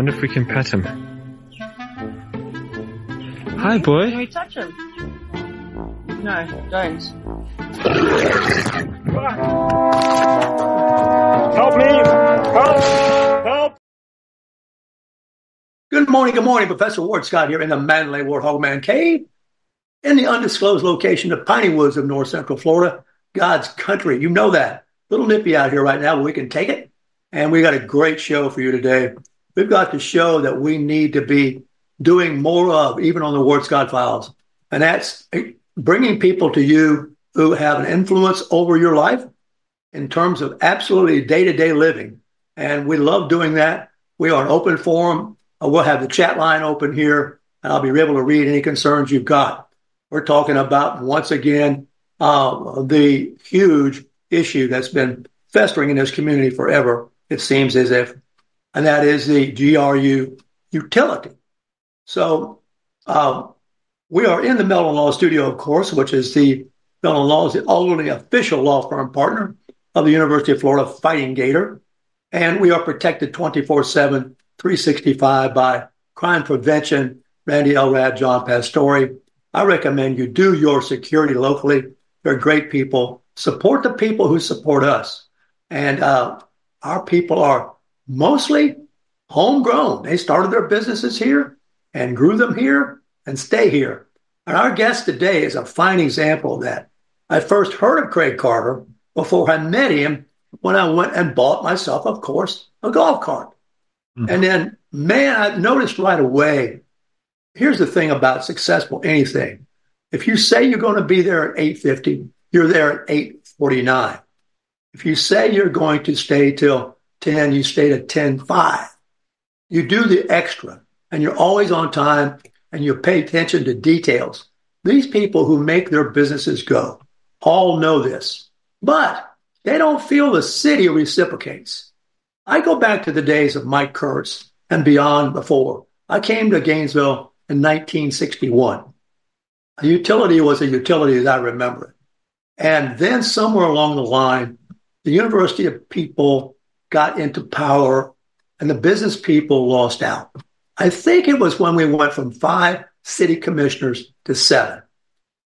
Wonder if we can pet him. Hi, boy. Can we touch him? No, don't. Help me! Help! Help! Good morning, good morning. Professor Ward Scott here in the Manly Warthog Man Cave in the undisclosed location of Piney Woods of North Central Florida, God's country. You know that. Little nippy out here right now, but we can take it. And we got a great show for you today. We've got to show that we need to be doing more of, even on the Ward Scott Files. And that's bringing people to you who have an influence over your life in terms of absolutely day to day living. And we love doing that. We are an open forum. Uh, We'll have the chat line open here, and I'll be able to read any concerns you've got. We're talking about, once again, uh, the huge issue that's been festering in this community forever, it seems as if, and that is the GRU utility. So uh, we are in the Mellon Law Studio, of course, which is the Mellon Law is the only official law firm partner of the University of Florida Fighting Gator. And we are protected 24 7, 365 by crime prevention, Randy Elrad, John Pastore. I recommend you do your security locally. They're great people. Support the people who support us. And uh, our people are mostly homegrown. They started their businesses here and grew them here and stay here. And our guest today is a fine example of that. I first heard of Craig Carter before I met him when I went and bought myself, of course, a golf cart. Hmm. And then, man, I noticed right away. Here's the thing about successful anything. If you say you're going to be there at 8:50, you're there at 8:49. If you say you're going to stay till 10, you stay to 10:5. You do the extra, and you're always on time, and you pay attention to details. These people who make their businesses go all know this, but they don't feel the city reciprocates. I go back to the days of Mike Kurtz and beyond before. I came to Gainesville in 1961. A utility was a utility as I remember it. And then somewhere along the line, the University of people got into power and the business people lost out. I think it was when we went from five city commissioners to seven.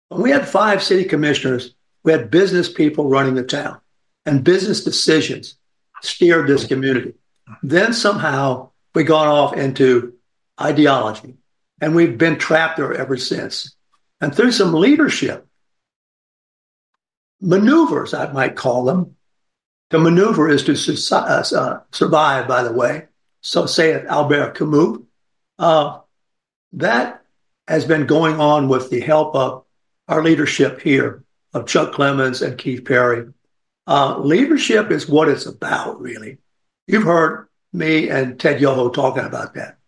When we had five city commissioners, we had business people running the town and business decisions steered this community. Then somehow we got off into ideology and we've been trapped there ever since. And through some leadership maneuvers, I might call them, to maneuver is to su- uh, uh, survive, by the way. So saith Albert Camus. Uh, that has been going on with the help of our leadership here of Chuck Clemens and Keith Perry. Uh, leadership is what it's about, really. You've heard me and Ted Yoho talking about that.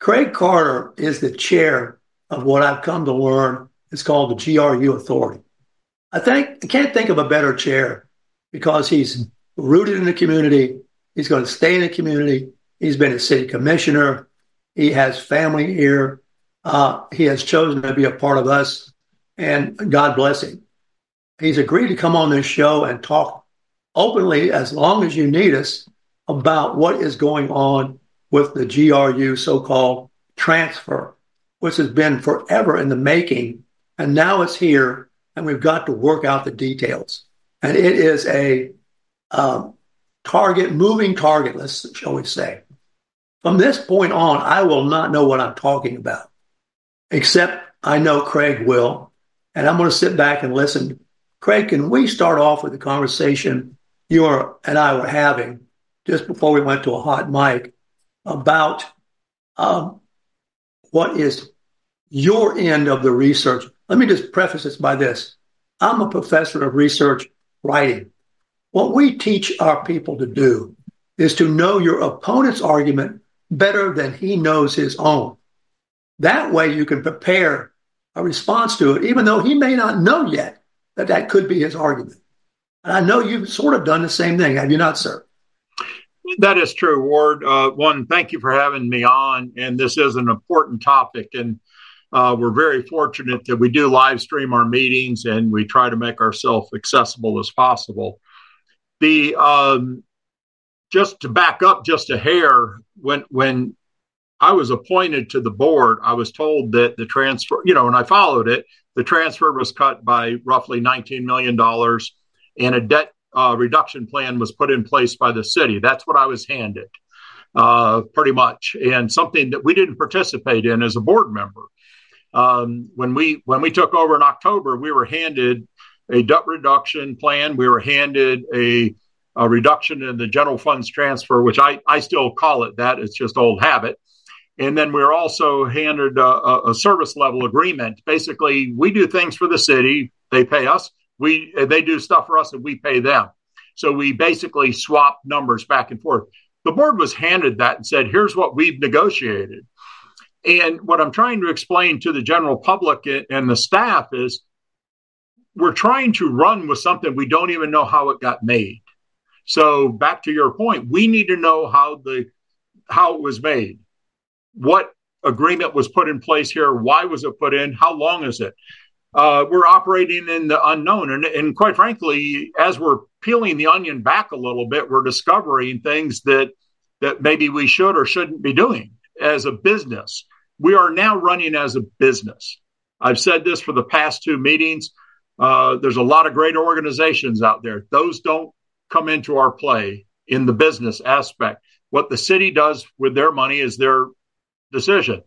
Craig Carter is the chair of what I've come to learn is called the GRU Authority. I think I can't think of a better chair because he's rooted in the community. He's going to stay in the community. He's been a city commissioner. He has family here. Uh, he has chosen to be a part of us, and God bless him. He's agreed to come on this show and talk openly as long as you need us about what is going on with the GRU so called transfer, which has been forever in the making. And now it's here, and we've got to work out the details. And it is a um, target, moving target, let's shall we say. From this point on, I will not know what I'm talking about, except I know Craig will. And I'm going to sit back and listen. Craig, can we start off with the conversation you and I were having just before we went to a hot mic about um, what is your end of the research? Let me just preface this by this. I'm a professor of research writing. What we teach our people to do is to know your opponent's argument better than he knows his own. That way you can prepare a response to it, even though he may not know yet that that could be his argument. And I know you've sort of done the same thing, have you not, sir? That is true, Ward. Uh, one, thank you for having me on. And this is an important topic. And uh, we're very fortunate that we do live stream our meetings and we try to make ourselves accessible as possible. The um, just to back up just a hair, when when I was appointed to the board, I was told that the transfer, you know, and I followed it. The transfer was cut by roughly $19 million, and a debt uh, reduction plan was put in place by the city. That's what I was handed, uh, pretty much, and something that we didn't participate in as a board member. Um, when we when we took over in October, we were handed a debt reduction plan. We were handed a, a reduction in the general funds transfer, which I, I still call it that. It's just old habit. And then we are also handed a, a, service level agreement. Basically, we do things for the city; they pay us. We they do stuff for us, and we pay them. So we basically swap numbers back and forth. The board was handed that and said, "Here's what we've negotiated." And what I'm trying to explain to the general public and the staff is we're trying to run with something we don't even know how it got made. So back to your point, we need to know how the how it was made. What agreement was put in place here? Why was it put in? How long is it? Uh, we're operating in the unknown. And, and quite frankly, as we're peeling the onion back a little bit, we're discovering things that that maybe we should or shouldn't be doing as a business. We are now running as a business. I've said this for the past two meetings. Uh, there's a lot of great organizations out there. Those don't come into our play in the business aspect. What the city does with their money is their decision.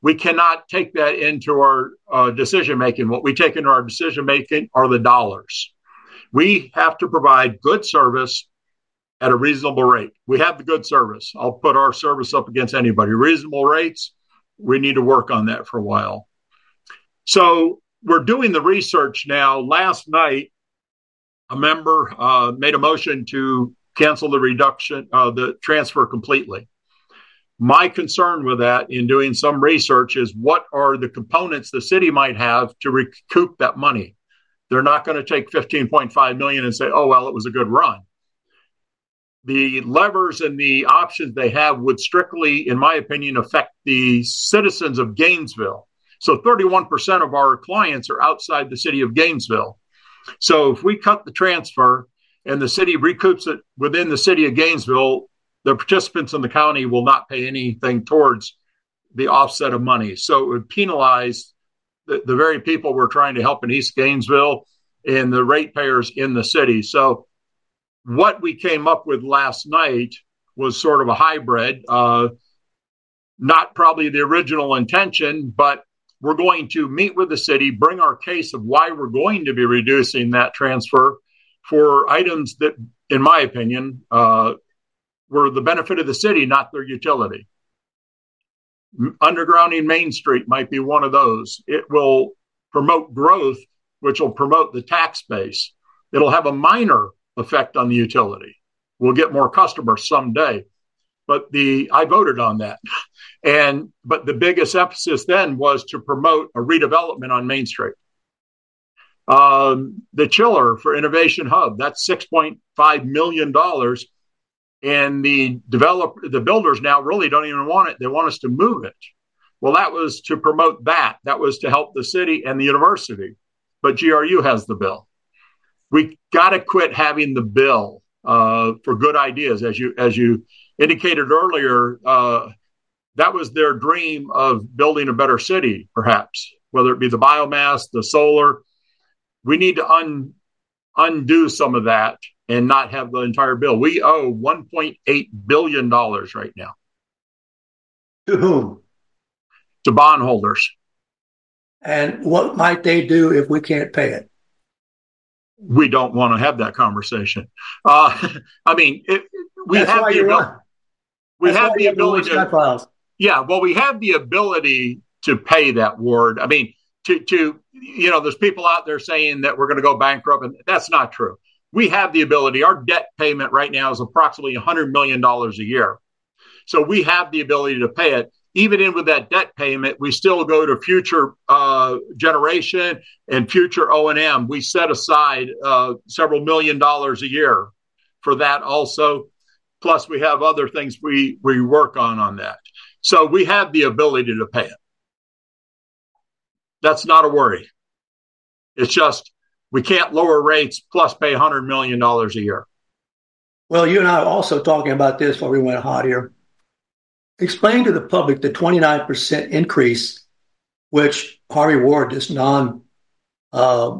We cannot take that into our uh, decision making. What we take into our decision making are the dollars. We have to provide good service at a reasonable rate. We have the good service. I'll put our service up against anybody. Reasonable rates, we need to work on that for a while. So we're doing the research now. Last night, a member uh, made a motion to cancel the reduction, uh, the transfer completely. My concern with that in doing some research is what are the components the city might have to recoup that money. They're not going to take 15.5 million and say, "Oh well, it was a good run." The levers and the options they have would strictly, in my opinion, affect the citizens of Gainesville so 31% of our clients are outside the city of Gainesville. So if we cut the transfer and the city recoups it within the city of Gainesville, the participants in the county will not pay anything towards the offset of money. So it would penalize the, the very people we're trying to help in East Gainesville and the ratepayers in the city. So what we came up with last night was sort of a hybrid, uh, not probably the original intention, but we're going to meet with the city, bring our case of why we're going to be reducing that transfer for items that, in my opinion, uh, were the benefit of the city, not their utility. Undergrounding Main Street might be one of those. It will promote growth, which will promote the tax base. It'll have a minor effect on the utility. We'll get more customers someday. But the I voted on that. And but the biggest emphasis then was to promote a redevelopment on Main Street. Um, the chiller for Innovation Hub, that's $6.5 million. And the develop the builders now really don't even want it. They want us to move it. Well, that was to promote that. That was to help the city and the university. But GRU has the bill. We got to quit having the bill uh, for good ideas, as you as you indicated earlier. Uh, that was their dream of building a better city, perhaps, whether it be the biomass, the solar. We need to un, undo some of that and not have the entire bill. We owe $1.8 billion right now. To whom? To bondholders. And what might they do if we can't pay it? We don't want to have that conversation. Uh, I mean, it, we That's have the ability. We That's have the ability to. Yeah, well, we have the ability to pay that ward. I mean, to to you know, there's people out there saying that we're going to go bankrupt, and that's not true. We have the ability. Our debt payment right now is approximately 100 million dollars a year. So we have the ability to pay it. Even in with that debt payment, we still go to future uh, generation and future O and M. We set aside uh, several million dollars a year for that also. Plus, we have other things we we work on on that. So we have the ability to pay it. That's not a worry. It's just we can't lower rates plus pay $100 million a year. Well, you and I are also talking about this while we went hot here. Explain to the public the 29% increase, which Harvey Ward, this non uh,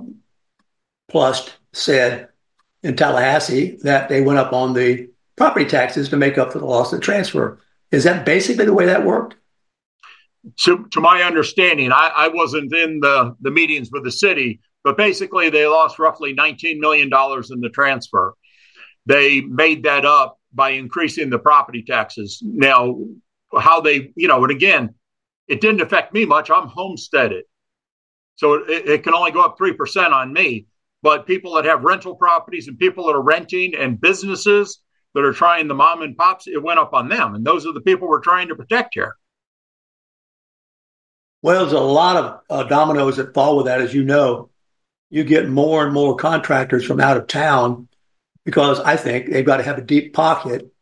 plus, said in Tallahassee that they went up on the property taxes to make up for the loss of the transfer. Is that basically the way that worked? To, to my understanding, I, I wasn't in the, the meetings with the city, but basically they lost roughly $19 million in the transfer. They made that up by increasing the property taxes. Now, how they, you know, and again, it didn't affect me much. I'm homesteaded. So it, it can only go up 3% on me. But people that have rental properties and people that are renting and businesses that are trying the mom and pops, it went up on them. And those are the people we're trying to protect here. Well, there's a lot of uh, dominoes that fall with that, as you know. You get more and more contractors from out of town because I think they've got to have a deep pocket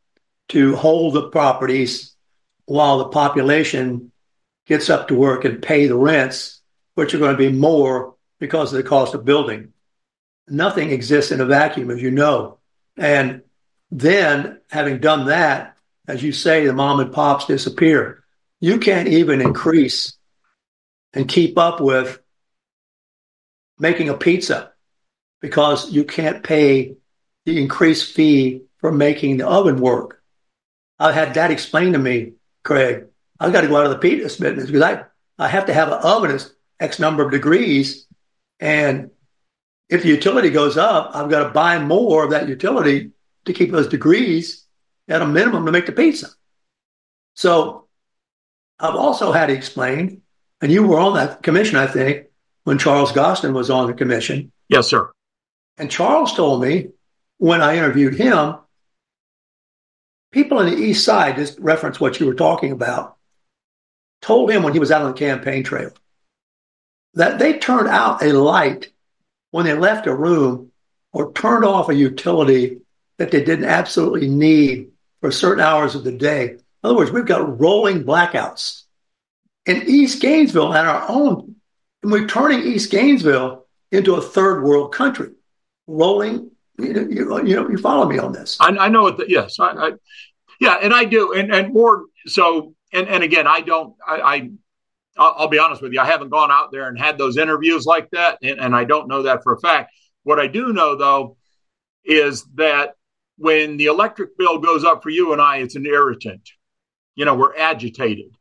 to hold the properties while the population gets up to work and pay the rents, which are going to be more because of the cost of building. Nothing exists in a vacuum, as you know. And then, having done that, as you say, the mom and pops disappear. You can't even increase and keep up with making a pizza because you can't pay the increased fee for making the oven work. I had that explained to me, Craig. I've got to go out of the pizza business because I, I have to have an oven that's X number of degrees. And if the utility goes up, I've got to buy more of that utility to keep those degrees at a minimum to make the pizza. So I've also had explained, and you were on that commission, I think, when Charles Goston was on the commission. Yes, sir. And Charles told me when I interviewed him, people on the East Side, just reference what you were talking about, told him when he was out on the campaign trail that they turned out a light when they left a room or turned off a utility that they didn't absolutely need for certain hours of the day. In other words, we've got rolling blackouts. In East Gainesville, and our own, and we're turning East Gainesville into a third world country. Rolling, you know, you, you know, you follow me on this. I, I know it. Yes, I, I, yeah, and I do, and and more so. And and again, I don't. I, I I'll be honest with you. I haven't gone out there and had those interviews like that, and, and I don't know that for a fact. What I do know, though, is that when the electric bill goes up for you and I, it's an irritant. You know, we're agitated.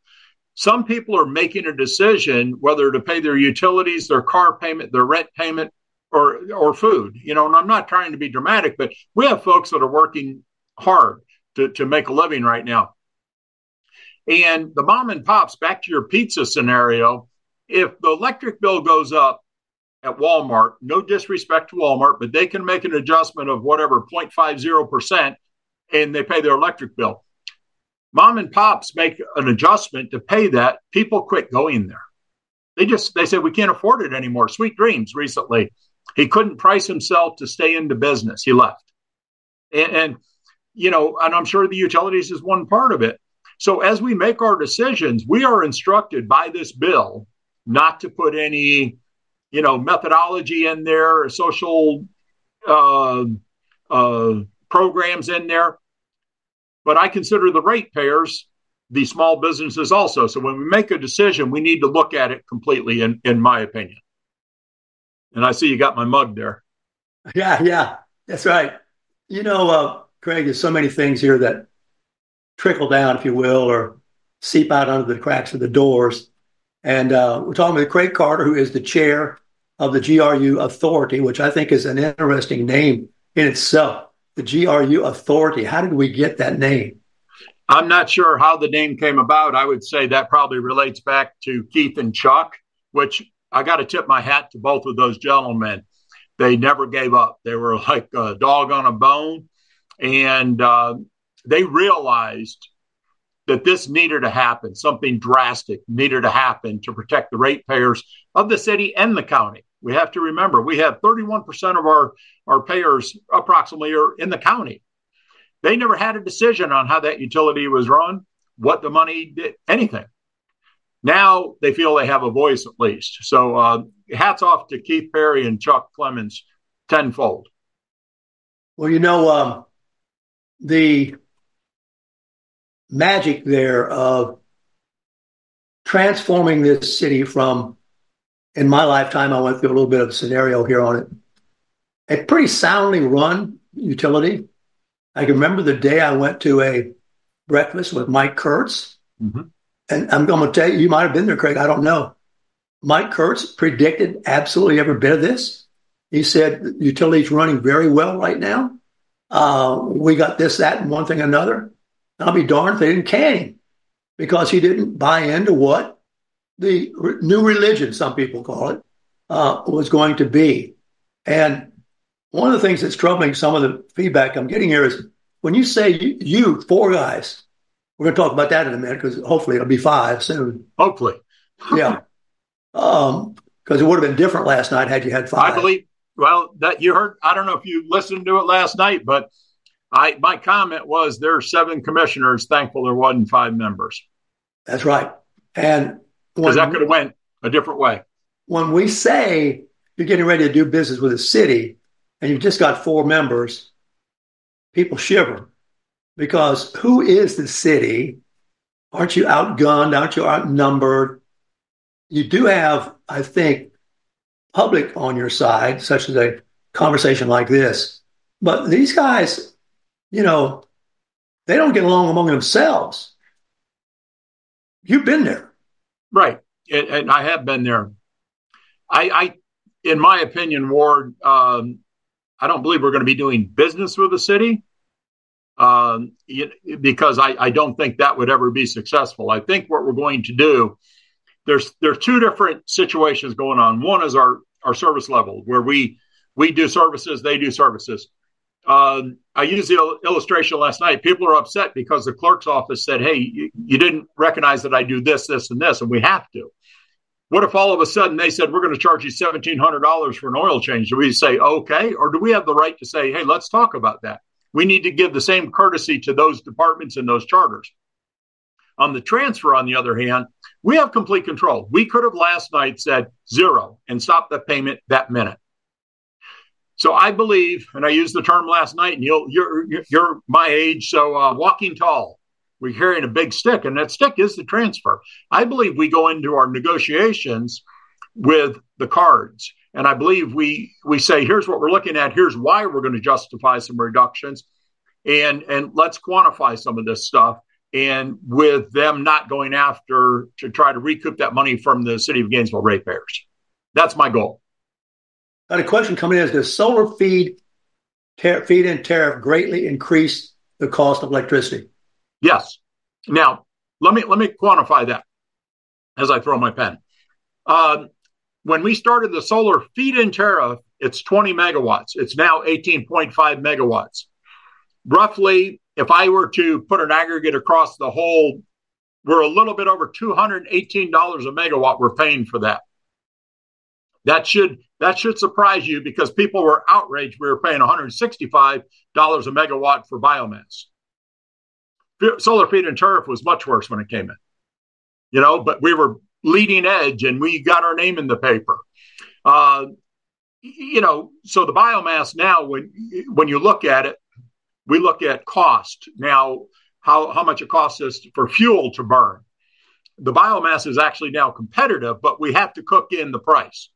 Some people are making a decision whether to pay their utilities, their car payment, their rent payment, or or food. You know, and I'm not trying to be dramatic, but we have folks that are working hard to, to make a living right now. And the mom and pops, back to your pizza scenario, if the electric bill goes up at Walmart, no disrespect to Walmart, but they can make an adjustment of whatever 0.50% and they pay their electric bill. Mom and pops make an adjustment to pay that. People quit going there. They just they said we can't afford it anymore. Sweet Dreams recently, he couldn't price himself to stay into business. He left, and, and you know, and I'm sure the utilities is one part of it. So as we make our decisions, we are instructed by this bill not to put any you know, methodology in there, social uh, uh, programs in there. But I consider the ratepayers the small businesses also. So when we make a decision, we need to look at it completely, in, in my opinion. And I see you got my mug there. Yeah, yeah, that's right. You know, uh, Craig, there's so many things here that trickle down, if you will, or seep out under the cracks of the doors. And uh, we're talking with Craig Carter, who is the chair of the GRU Authority, which I think is an interesting name in itself. The GRU Authority. How did we get that name? I'm not sure how the name came about. I would say that probably relates back to Keith and Chuck, which I got to tip my hat to both of those gentlemen. They never gave up. They were like a dog on a bone. And uh, they realized that this needed to happen, something drastic needed to happen to protect the ratepayers of the city and the county. We have to remember we have 31% of our, our payers approximately are in the county. They never had a decision on how that utility was run, what the money did, anything. Now they feel they have a voice at least. So uh, hats off to Keith Perry and Chuck Clemens tenfold. Well, you know, um, the magic there of transforming this city from, in my lifetime, I went through a little bit of a scenario here on it, a pretty soundly run utility. I can remember the day I went to a breakfast with Mike Kurtz. Mm-hmm. And I'm going to tell you, you might have been there, Craig. I don't know. Mike Kurtz predicted absolutely every bit of this. He said utilities running very well right now. Uh, we got this, that, and one thing another. I'll be darned if they didn't can him because he didn't buy into what the re- new religion, some people call it, uh, was going to be. And one of the things that's troubling some of the feedback I'm getting here is when you say you, you four guys, we're going to talk about that in a minute because hopefully it'll be five soon. Hopefully. yeah. Um, because it would have been different last night had you had five. I believe. Well, that you heard. I don't know if you listened to it last night, but I my comment was there are seven commissioners. Thankful there wasn't five members. That's right, and because that could have went a different way. When we say you're getting ready to do business with a city, and you've just got four members, people shiver because who is the city? Aren't you outgunned? Aren't you outnumbered? You do have, I think, public on your side, such as a conversation like this. But these guys, you know, they don't get along among themselves. You've been there. Right. And, I have been there. I, I in my opinion, Ward, um, I don't believe we're going to be doing business with the city um, because I, I don't think that would ever be successful. I think what we're going to do there's there's two different situations going on. One is our our service level where we we do services, they do services. Um, I used the illustration last night. People are upset because the clerk's office said, "Hey, you, you didn't recognize that I do this, this, and this, and we have to." What if all of a sudden they said, "We're going to charge you seventeen hundred dollars for an oil change"? Do we say okay, or do we have the right to say, "Hey, let's talk about that"? We need to give the same courtesy to those departments and those charters. On the transfer, on the other hand, we have complete control. We could have last night said zero and stopped the payment that minute. So I believe, and I used the term last night, and you'll, you're you're my age, so uh, walking tall. We're carrying a big stick, and that stick is the transfer. I believe we go into our negotiations with the cards and I believe we we say here's what we're looking at, here's why we're going to justify some reductions, and and let's quantify some of this stuff. And with them not going after to try to recoup that money from the city of Gainesville ratepayers, that's my goal. Got a question coming in: Is the solar feed tar- feed in tariff greatly increase the cost of electricity? Yes. Now let me let me quantify that as I throw my pen. Uh, when we started the solar feed-in tariff, it's 20 megawatts. It's now 18.5 megawatts. Roughly, if I were to put an aggregate across the whole, we're a little bit over $218 a megawatt we're paying for that. That should that should surprise you because people were outraged. We were paying $165 a megawatt for biomass. Solar feed and tariff was much worse when it came in. You know, but we were leading edge and we got our name in the paper. Uh, you know, so the biomass now, when when you look at it, we look at cost. Now, how, how much it costs us for fuel to burn. The biomass is actually now competitive, but we have to cook in the price.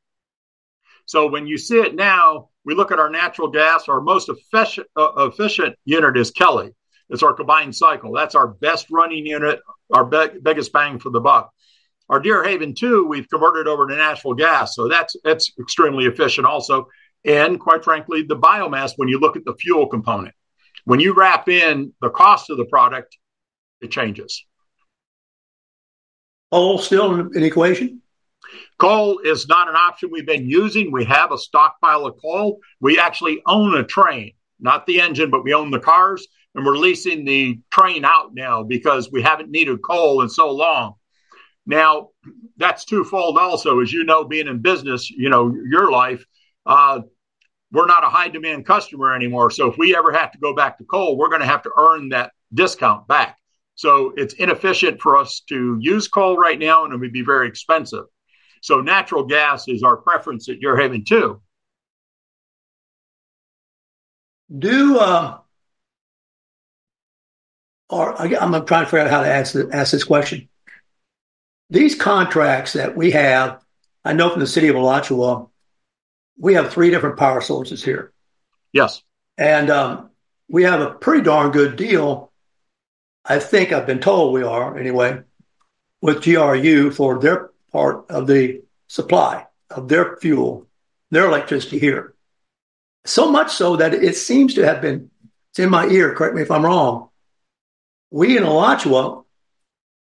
So when you see it now, we look at our natural gas. Our most efficient, uh, efficient unit is Kelly. It's our combined cycle. That's our best running unit, our be- biggest bang for the buck. Our Deerhaven 2, we've converted over to natural gas. So that's that's extremely efficient also. And quite frankly, the biomass, when you look at the fuel component, when you wrap in the cost of the product, it changes. All still an equation? Coal is not an option we've been using. We have a stockpile of coal. We actually own a train not the engine, but we own the cars, and we're leasing the train out now because we haven't needed coal in so long. Now, that's twofold also, as you know, being in business, you know, your life, uh, we're not a high demand customer anymore. So if we ever have to go back to coal, we're going to have to earn that discount back. So it's inefficient for us to use coal right now and it would be very expensive. So natural gas is our preference that you're having too. Do uh, or I'm trying to figure out how to ask, ask this question. These contracts that we have, I know from the city of Alachua, we have three different power sources here. Yes. And um, we have a pretty darn good deal. I think I've been told we are anyway with GRU for their part of the supply of their fuel, their electricity here. So much so that it seems to have been, it's in my ear, correct me if I'm wrong. We in Alachua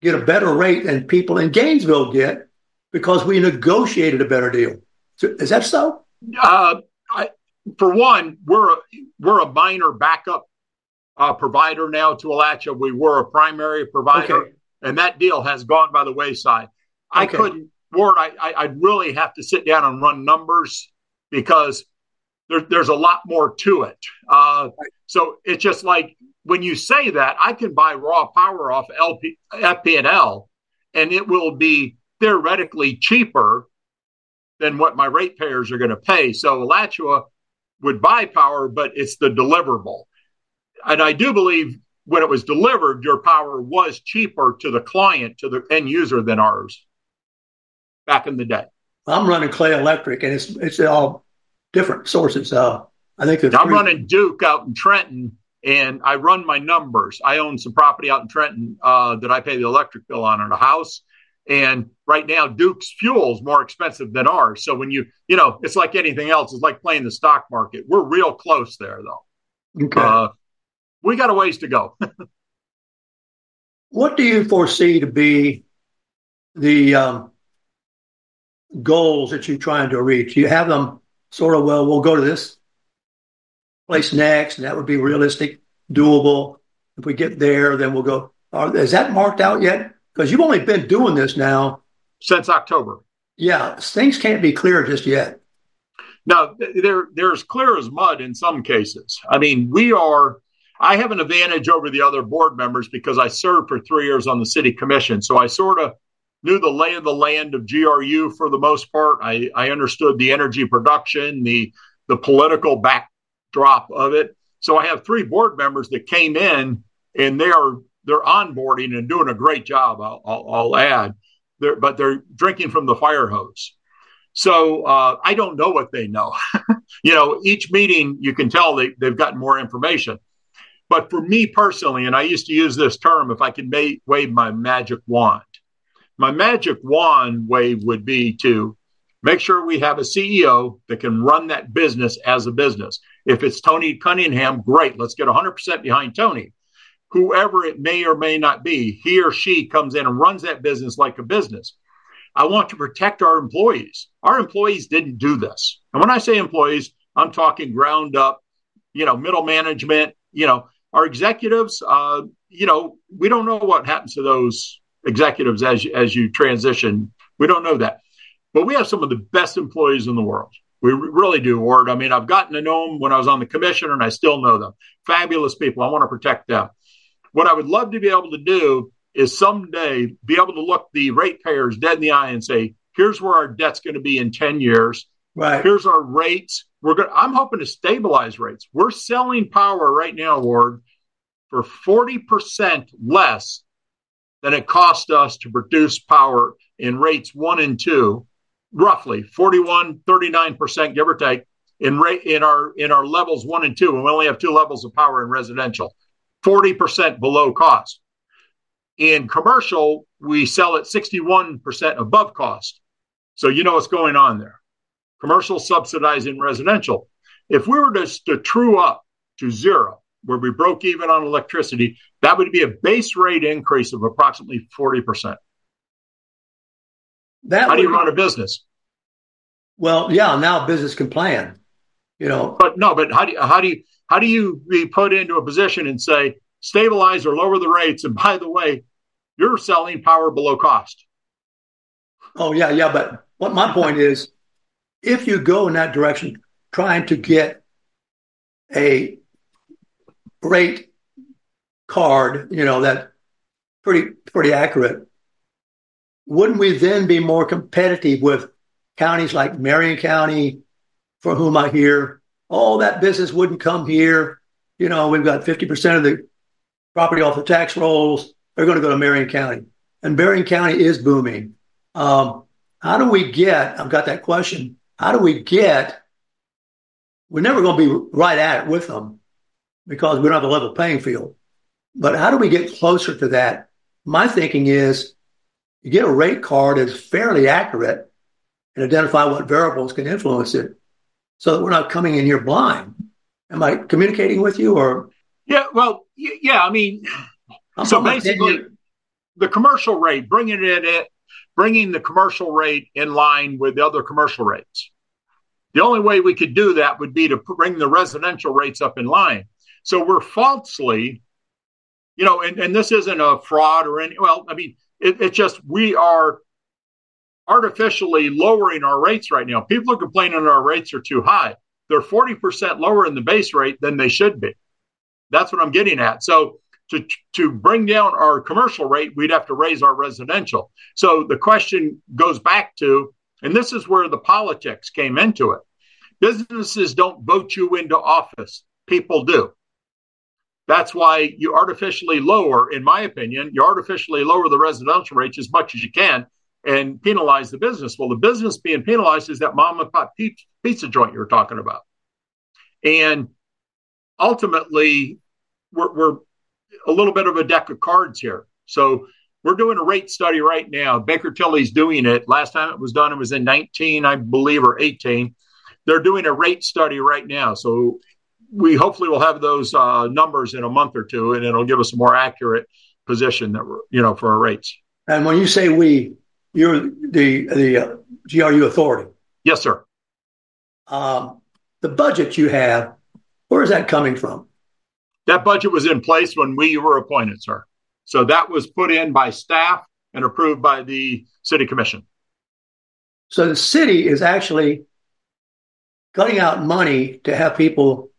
get a better rate than people in Gainesville get because we negotiated a better deal. So, is that so? Uh, I, for one, we're a, we're a minor backup uh, provider now to Alachua. We were a primary provider, okay. and that deal has gone by the wayside. I okay. couldn't, Ward. I, I would really have to sit down and run numbers because there, there's a lot more to it. Uh, so it's just like when you say that, I can buy raw power off LP, FP&L, and it will be theoretically cheaper than what my ratepayers are going to pay. So Alachua would buy power, but it's the deliverable. And I do believe when it was delivered, your power was cheaper to the client, to the end user than ours back in the day. I'm running Clay Electric, and it's it's all different sources. Uh, I think I'm running Duke out in Trenton, and I run my numbers. I own some property out in Trenton uh, that I pay the electric bill on in a house. And right now, Duke's fuel is more expensive than ours. So when you, you know, it's like anything else. It's like playing the stock market. We're real close there, though. Okay. Uh, we got a ways to go. what do you foresee to be the um, goals that you're trying to reach? You have them sort of, well, we'll go to this place next, and that would be realistic, doable. If we get there, then we'll go. Are, is that marked out yet? Because you've only been doing this now since October. Yeah, things can't be clear just yet. No, they're they're as clear as mud in some cases. I mean, we are. I have an advantage over the other board members because I served for three years on the city commission, so I sort of knew the lay of the land of GRU for the most part. I, I understood the energy production, the the political backdrop of it. So I have three board members that came in and they are they're onboarding and doing a great job. I'll, I'll, I'll add, they're, but they're drinking from the fire hose. So uh, I don't know what they know. you know, each meeting you can tell they, they've gotten more information. But for me personally, and I used to use this term, if I could wave my magic wand, my magic wand wave would be to make sure we have a CEO that can run that business as a business. If it's Tony Cunningham, great. Let's get 100% behind Tony whoever it may or may not be, he or she comes in and runs that business like a business. I want to protect our employees. Our employees didn't do this. And when I say employees, I'm talking ground up, you know, middle management, you know, our executives, uh, you know, we don't know what happens to those executives as you, as you transition. We don't know that. But we have some of the best employees in the world. We really do, Ward. I mean, I've gotten to know them when I was on the commission and I still know them. Fabulous people. I want to protect them. What I would love to be able to do is someday be able to look the ratepayers dead in the eye and say, here's where our debt's going to be in 10 years. Right. Here's our rates. We're going I'm hoping to stabilize rates. We're selling power right now, Ward, for 40% less than it cost us to produce power in rates one and two, roughly 41, 39%, give or take, in rate in our in our levels one and two. And we only have two levels of power in residential. 40% below cost. In commercial, we sell at 61% above cost. So you know what's going on there. Commercial subsidizing residential. If we were to, to true up to zero, where we broke even on electricity, that would be a base rate increase of approximately 40%. That How do you run a business? Well, yeah, now business can plan. You know, but no, but how do you, how do you how do you be put into a position and say stabilize or lower the rates? And by the way, you're selling power below cost. Oh yeah, yeah. But what my point is, if you go in that direction, trying to get a rate card, you know, that pretty pretty accurate, wouldn't we then be more competitive with counties like Marion County, for whom I hear, oh, that business wouldn't come here. You know, we've got 50% of the property off the tax rolls. They're going to go to Marion County. And Marion County is booming. Um, how do we get, I've got that question, how do we get, we're never going to be right at it with them because we don't have a level playing field. But how do we get closer to that? My thinking is you get a rate card that's fairly accurate and identify what variables can influence it so that we're not coming in here blind. Am I communicating with you or? Yeah, well, yeah, I mean, I'm so basically the commercial rate, bringing it in, bringing the commercial rate in line with the other commercial rates. The only way we could do that would be to bring the residential rates up in line. So we're falsely, you know, and, and this isn't a fraud or any, well, I mean, it, it's just we are artificially lowering our rates right now. People are complaining our rates are too high. They're 40% lower in the base rate than they should be. That's what I'm getting at. So to, to bring down our commercial rate, we'd have to raise our residential. So the question goes back to, and this is where the politics came into it. Businesses don't vote you into office, people do. That's why you artificially lower, in my opinion, you artificially lower the residential rates as much as you can and penalize the business. Well, the business being penalized is that mom and pop pizza joint you're talking about. And ultimately, we're, we're a little bit of a deck of cards here. So we're doing a rate study right now. Baker Tilly's doing it. Last time it was done, it was in 19, I believe, or 18. They're doing a rate study right now. So we hopefully will have those uh, numbers in a month or two, and it'll give us a more accurate position that we're, you know, for our rates. And when you say we, you're the the uh, GRU authority. Yes, sir. Um, the budget you have, where is that coming from? That budget was in place when we were appointed, sir. So that was put in by staff and approved by the city commission. So the city is actually cutting out money to have people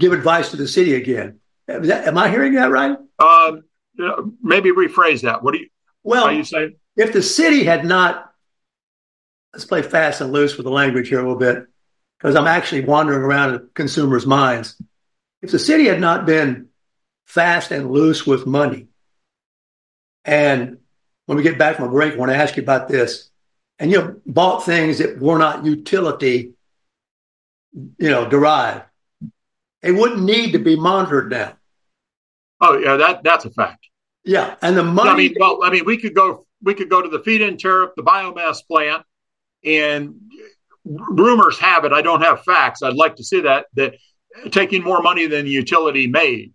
give advice to the city again. That, am I hearing that right? Um, maybe rephrase that. What do you? Well, are you saying? If the city had not, let's play fast and loose with the language here a little bit, because I'm actually wandering around in consumers' minds. If the city had not been fast and loose with money, and when we get back from a break, I want to ask you about this. And you know, bought things that were not utility, you know, derived. They wouldn't need to be monitored now. Oh yeah, that that's a fact. Yeah, and the money. I mean, well, I mean, we could go we could go to the feed-in tariff, the biomass plant, and rumors have it. I don't have facts. I'd like to see that that taking more money than the utility made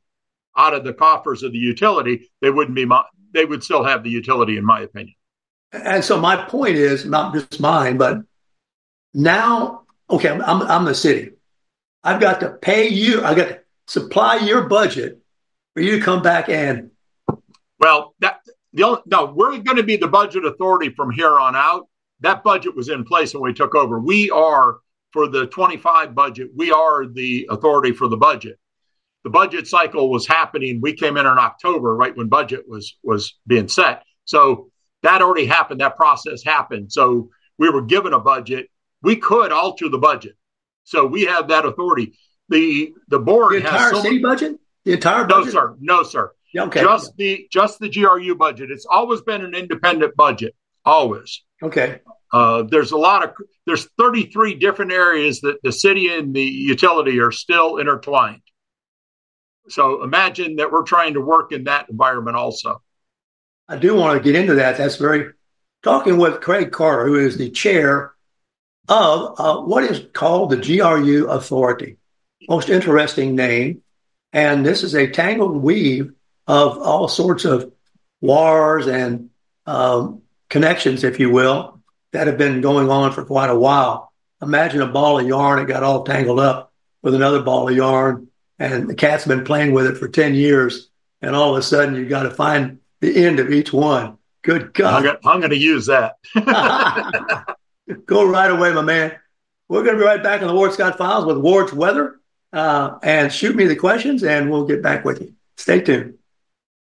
out of the coffers of the utility, they wouldn't be. They would still have the utility, in my opinion. And so my point is not just mine, but now, okay, I'm, I'm the city. I've got to pay you. I got to supply your budget for you to come back and. Well, that the only, no, we're going to be the budget authority from here on out. That budget was in place when we took over. We are for the 25 budget. We are the authority for the budget. The budget cycle was happening. We came in in October, right when budget was was being set. So that already happened. That process happened. So we were given a budget. We could alter the budget. So we have that authority. The the board the entire has so city budget. The entire budget? No, sir. No, sir. Yeah, okay. Just the just the GRU budget. It's always been an independent budget. Always. Okay. Uh, there's a lot of there's 33 different areas that the city and the utility are still intertwined. So imagine that we're trying to work in that environment also. I do want to get into that. That's very talking with Craig Carter, who is the chair of uh, what is called the GRU Authority. Most interesting name. And this is a tangled weave of all sorts of wars and um, connections, if you will, that have been going on for quite a while. imagine a ball of yarn that got all tangled up with another ball of yarn, and the cat's been playing with it for 10 years, and all of a sudden you've got to find the end of each one. Good God. I'm going to use that. Go right away, my man. We're going to be right back on the Ward Scott Files with Ward's Weather. Uh, and shoot me the questions, and we'll get back with you. Stay tuned.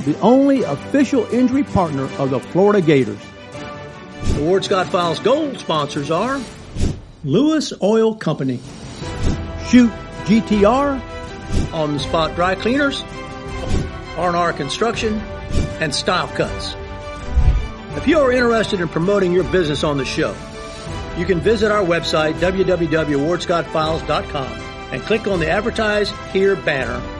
the only official injury partner of the Florida Gators. The Ward Scott Files Gold sponsors are Lewis Oil Company, Shoot GTR, On the Spot Dry Cleaners, R&R Construction, and Style Cuts. If you are interested in promoting your business on the show, you can visit our website, www.wardscottfiles.com, and click on the Advertise Here banner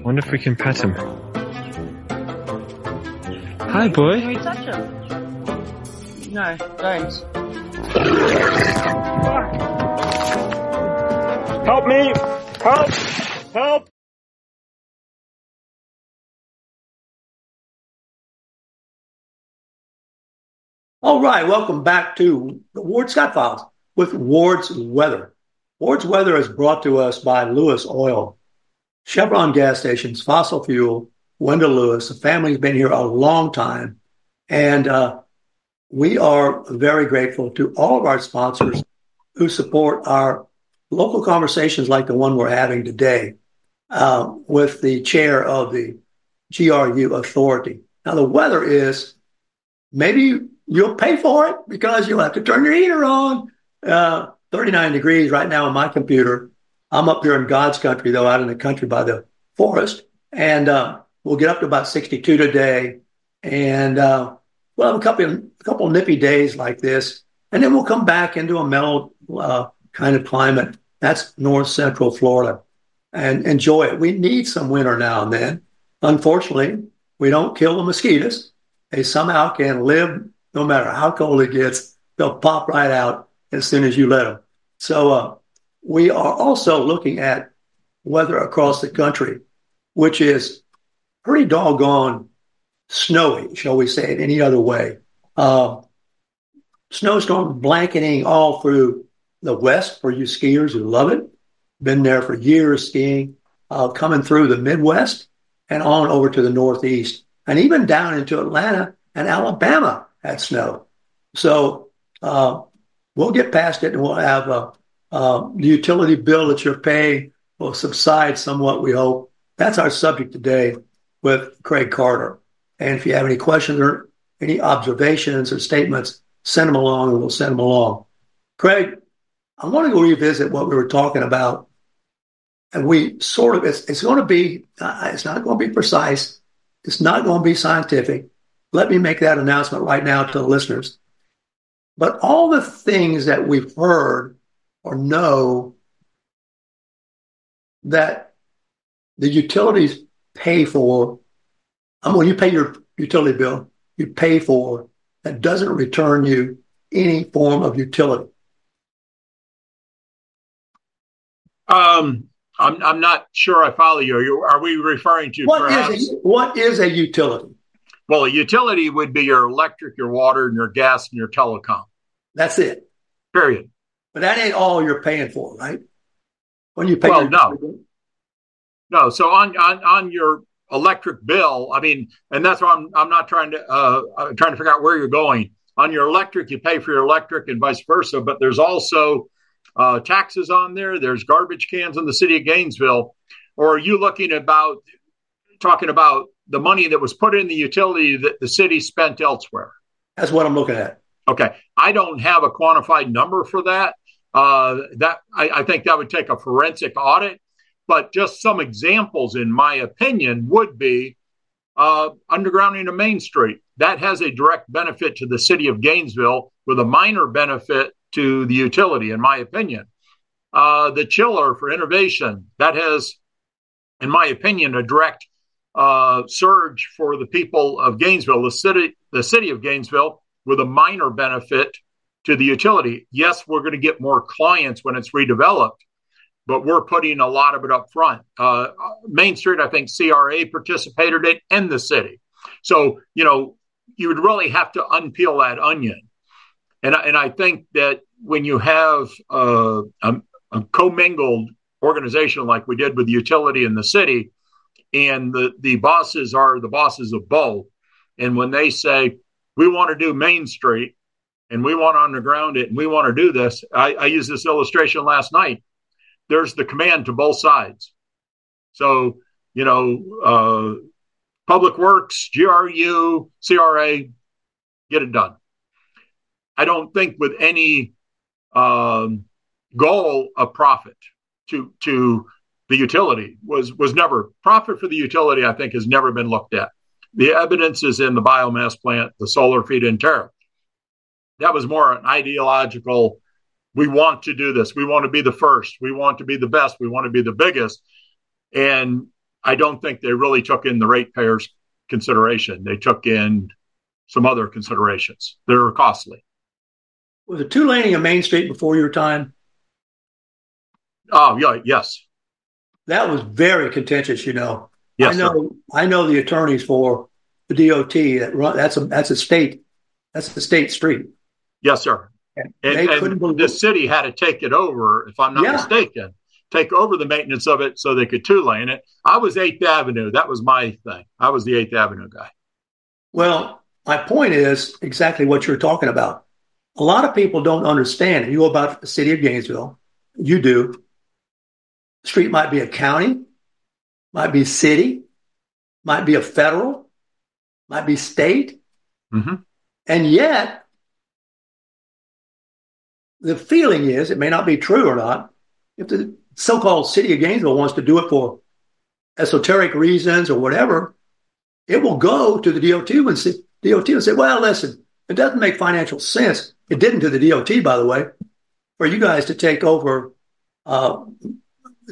Wonder if we can pet him. Hi, boy. Can we touch him? No, don't. Help me! Help! Help! All right, welcome back to the Ward Scott Files with Ward's Weather. Ward's Weather is brought to us by Lewis Oil, Chevron gas stations, fossil fuel, Wendell Lewis. The family's been here a long time, and uh, we are very grateful to all of our sponsors who support our local conversations like the one we're having today uh, with the chair of the GRU authority. Now, the weather is maybe you'll pay for it because you'll have to turn your heater on. Uh, 39 degrees right now on my computer. I'm up here in God's country, though, out in the country by the forest. And uh, we'll get up to about 62 today. And uh, we'll have a couple, of, a couple of nippy days like this. And then we'll come back into a mellow uh, kind of climate. That's north central Florida. And enjoy it. We need some winter now and then. Unfortunately, we don't kill the mosquitoes. They somehow can live no matter how cold it gets. They'll pop right out as soon as you let them. So uh, we are also looking at weather across the country, which is pretty doggone snowy, shall we say it any other way. Uh, snowstorm blanketing all through the west for you skiers who love it. Been there for years skiing, uh, coming through the Midwest and on over to the Northeast, and even down into Atlanta and Alabama had snow. So uh, we'll get past it and we'll have a, uh, the utility bill that you're paying will subside somewhat, we hope. That's our subject today with Craig Carter. And if you have any questions or any observations or statements, send them along and we'll send them along. Craig, I want to go revisit what we were talking about and we sort of, it's, it's going to be, uh, it's not going to be precise. It's not going to be scientific. Let me make that announcement right now to the listeners. But all the things that we've heard or know that the utilities pay for, I mean, when you pay your utility bill, you pay for that doesn't return you any form of utility. Um, I'm, I'm not sure I follow you. Are, you, are we referring to what perhaps, is a, what is a utility? Well, a utility would be your electric, your water, and your gas and your telecom. That's it. Period. But that ain't all you're paying for, right? When you pay well, no, no. So on on on your electric bill, I mean, and that's why I'm I'm not trying to uh I'm trying to figure out where you're going. On your electric, you pay for your electric and vice versa, but there's also uh, taxes on there. There's garbage cans in the city of Gainesville. Or are you looking about talking about the money that was put in the utility that the city spent elsewhere? That's what I'm looking at. Okay, I don't have a quantified number for that. Uh, that I, I think that would take a forensic audit. But just some examples, in my opinion, would be uh, undergrounding of Main Street. That has a direct benefit to the city of Gainesville with a minor benefit to the utility, in my opinion. Uh, the chiller for innovation, that has, in my opinion, a direct uh, surge for the people of Gainesville, the city, the city of Gainesville, with a minor benefit to the utility. Yes, we're going to get more clients when it's redeveloped, but we're putting a lot of it up front. Uh, Main Street, I think CRA participated in, and the city. So, you know, you would really have to unpeel that onion. And, and I think that when you have a, a, a commingled organization like we did with the utility and the city, and the, the bosses are the bosses of both, and when they say, we want to do Main Street and we want to underground it and we want to do this, I, I used this illustration last night. There's the command to both sides. So, you know, uh, Public Works, GRU, CRA, get it done. I don't think with any um, goal of profit to to the utility was was never profit for the utility. I think has never been looked at. The evidence is in the biomass plant, the solar feed-in tariff. That was more an ideological. We want to do this. We want to be the first. We want to be the best. We want to be the biggest. And I don't think they really took in the ratepayers consideration. They took in some other considerations that are costly. Was it two laning of Main Street before your time? Oh yeah, yes. That was very contentious, you know. Yes, I know. Sir. I know the attorneys for the DOT. That run, that's a that's a state that's a state street. Yes, sir. And, and, and the city had to take it over, if I'm not yeah. mistaken, take over the maintenance of it so they could two lane it. I was Eighth Avenue. That was my thing. I was the Eighth Avenue guy. Well, my point is exactly what you're talking about. A lot of people don't understand. You go about the city of Gainesville. You do. The street might be a county, might be city, might be a federal, might be state. Mm-hmm. And yet, the feeling is, it may not be true or not, if the so called city of Gainesville wants to do it for esoteric reasons or whatever, it will go to the DOT and say, DOT and say, well, listen, it doesn't make financial sense. It didn't to the DOT, by the way, for you guys to take over. Uh,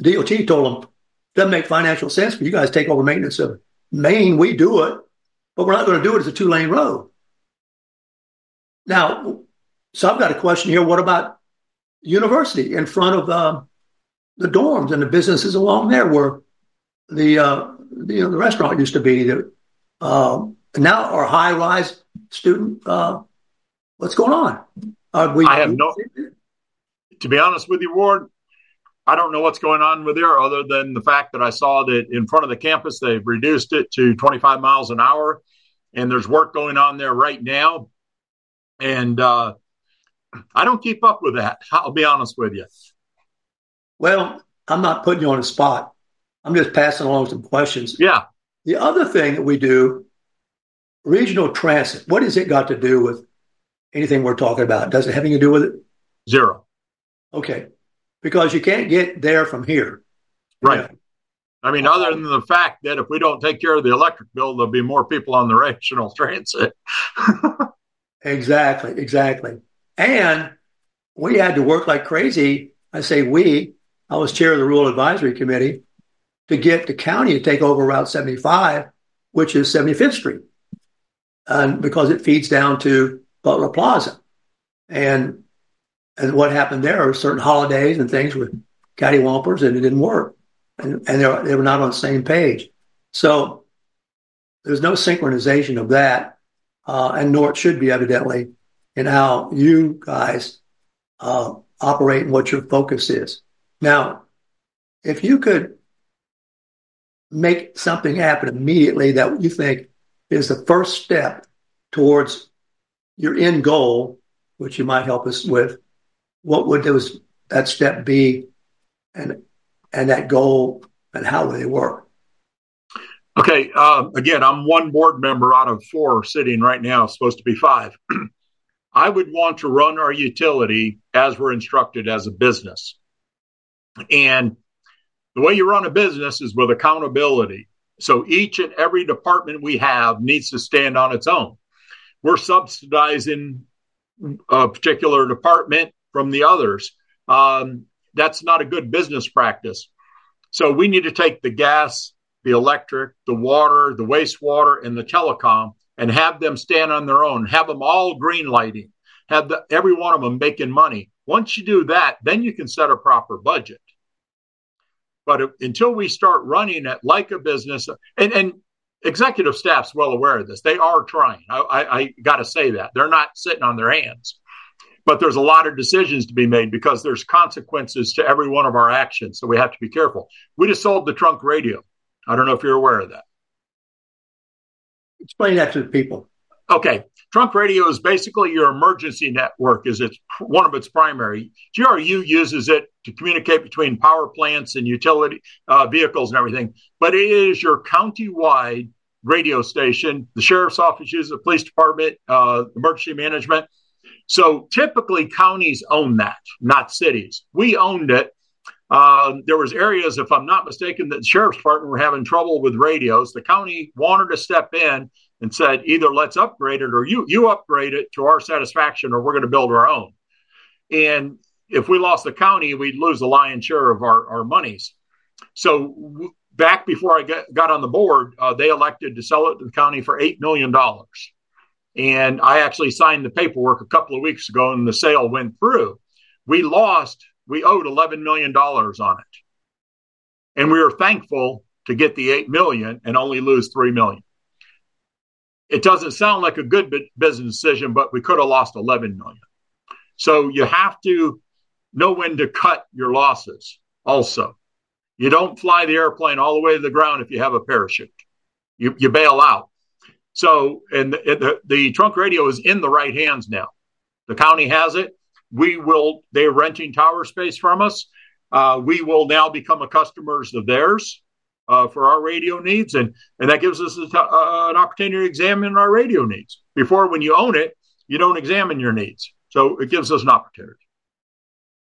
DOT told them, doesn't make financial sense for you guys to take over maintenance of Main. We do it, but we're not going to do it as a two lane road. Now, so I've got a question here. What about university in front of um, the dorms and the businesses along there where the, uh, the, you know, the restaurant used to be? The, uh, now our high rise student, uh, what's going on? Are we, I have no, to be honest with you, Ward, I don't know what's going on with there other than the fact that I saw that in front of the campus, they've reduced it to 25 miles an hour and there's work going on there right now. And, uh, I don't keep up with that. I'll be honest with you. Well, I'm not putting you on the spot. I'm just passing along some questions. Yeah. The other thing that we do, regional transit, what has it got to do with anything we're talking about? Does it have anything to do with it? Zero. Okay. Because you can't get there from here. Right. Yeah. I mean, other than the fact that if we don't take care of the electric bill, there'll be more people on the regional transit. exactly, exactly. And we had to work like crazy. I say we, I was chair of the Rural Advisory Committee to get the county to take over Route 75, which is 75th Street, and because it feeds down to Butler Plaza. And and what happened there are certain holidays and things with cattywampers, and it didn't work and, and they, they were not on the same page. So there's no synchronization of that, uh, and nor it should be evidently in how you guys uh, operate and what your focus is. Now, if you could make something happen immediately that you think is the first step towards your end goal, which you might help us with, what would those that step be? And and that goal and how would they work? Okay. Uh, again, I'm one board member out of four sitting right now, supposed to be five. I would want to run our utility as we're instructed as a business. And the way you run a business is with accountability. So each and every department we have needs to stand on its own. We're subsidizing a particular department from the others. Um, that's not a good business practice. So we need to take the gas, the electric, the water, the wastewater, and the telecom and have them stand on their own, have them all green lighting, have the, every one of them making money. Once you do that, then you can set a proper budget. But if, until we start running it like a business, and, and executive staff's well aware of this, they are trying. I, I, I got to say that they're not sitting on their hands but there's a lot of decisions to be made because there's consequences to every one of our actions. So we have to be careful. We just sold the trunk radio. I don't know if you're aware of that. Explain that to the people. Okay. Trunk radio is basically your emergency network is its one of its primary. GRU uses it to communicate between power plants and utility uh, vehicles and everything, but it is your county-wide radio station. The sheriff's office uses the police department, uh, emergency management. So typically counties own that, not cities. We owned it. Uh, there was areas, if I'm not mistaken, that the sheriff's department were having trouble with radios. The county wanted to step in and said, either let's upgrade it or you you upgrade it to our satisfaction, or we're going to build our own. And if we lost the county, we'd lose the lion's share of our, our monies. So w- back before I get, got on the board, uh, they elected to sell it to the county for $8 million. And I actually signed the paperwork a couple of weeks ago and the sale went through. We lost, we owed $11 million on it. And we were thankful to get the 8 million and only lose 3 million. It doesn't sound like a good business decision, but we could have lost 11 million. So you have to know when to cut your losses also. You don't fly the airplane all the way to the ground if you have a parachute. You, you bail out. So, and the, the, the, trunk radio is in the right hands now. The county has it. We will, they're renting tower space from us. Uh, we will now become a customers of theirs uh, for our radio needs. And, and that gives us t- uh, an opportunity to examine our radio needs. Before, when you own it, you don't examine your needs. So it gives us an opportunity.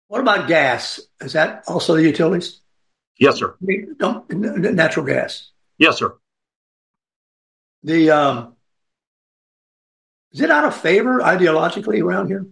What about gas? Is that also the utilities? Yes, sir. Natural gas. Yes, sir. The um, is it out of favor ideologically around here?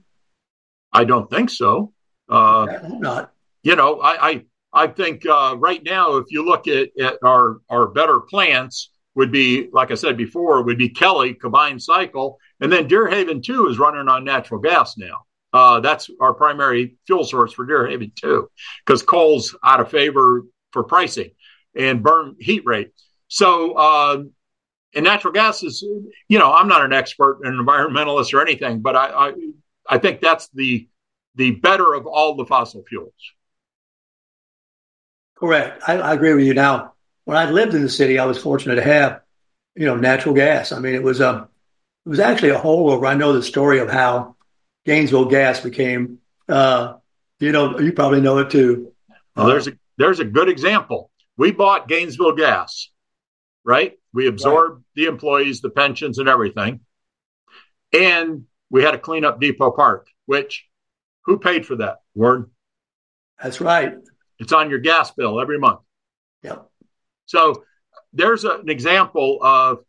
I don't think so. Uh, not. You know, I I, I think uh, right now, if you look at, at our our better plants, would be like I said before, would be Kelly combined cycle, and then Deerhaven two is running on natural gas now. Uh, that's our primary fuel source for Deerhaven two, because coal's out of favor for pricing and burn heat rate. So uh, and natural gas is, you know, I'm not an expert, an environmentalist or anything, but I, I, I think that's the the better of all the fossil fuels. Correct. I, I, agree with you. Now, when I lived in the city, I was fortunate to have, you know, natural gas. I mean, it was a, um, it was actually a holdover. I know the story of how Gainesville Gas became. Uh, you know, you probably know it too. Well, there's a there's a good example. We bought Gainesville Gas, right? We absorbed right. the employees, the pensions, and everything. And we had to clean up Depot Park, which who paid for that? Ward. That's right. It's on your gas bill every month. Yep. So there's a, an example of,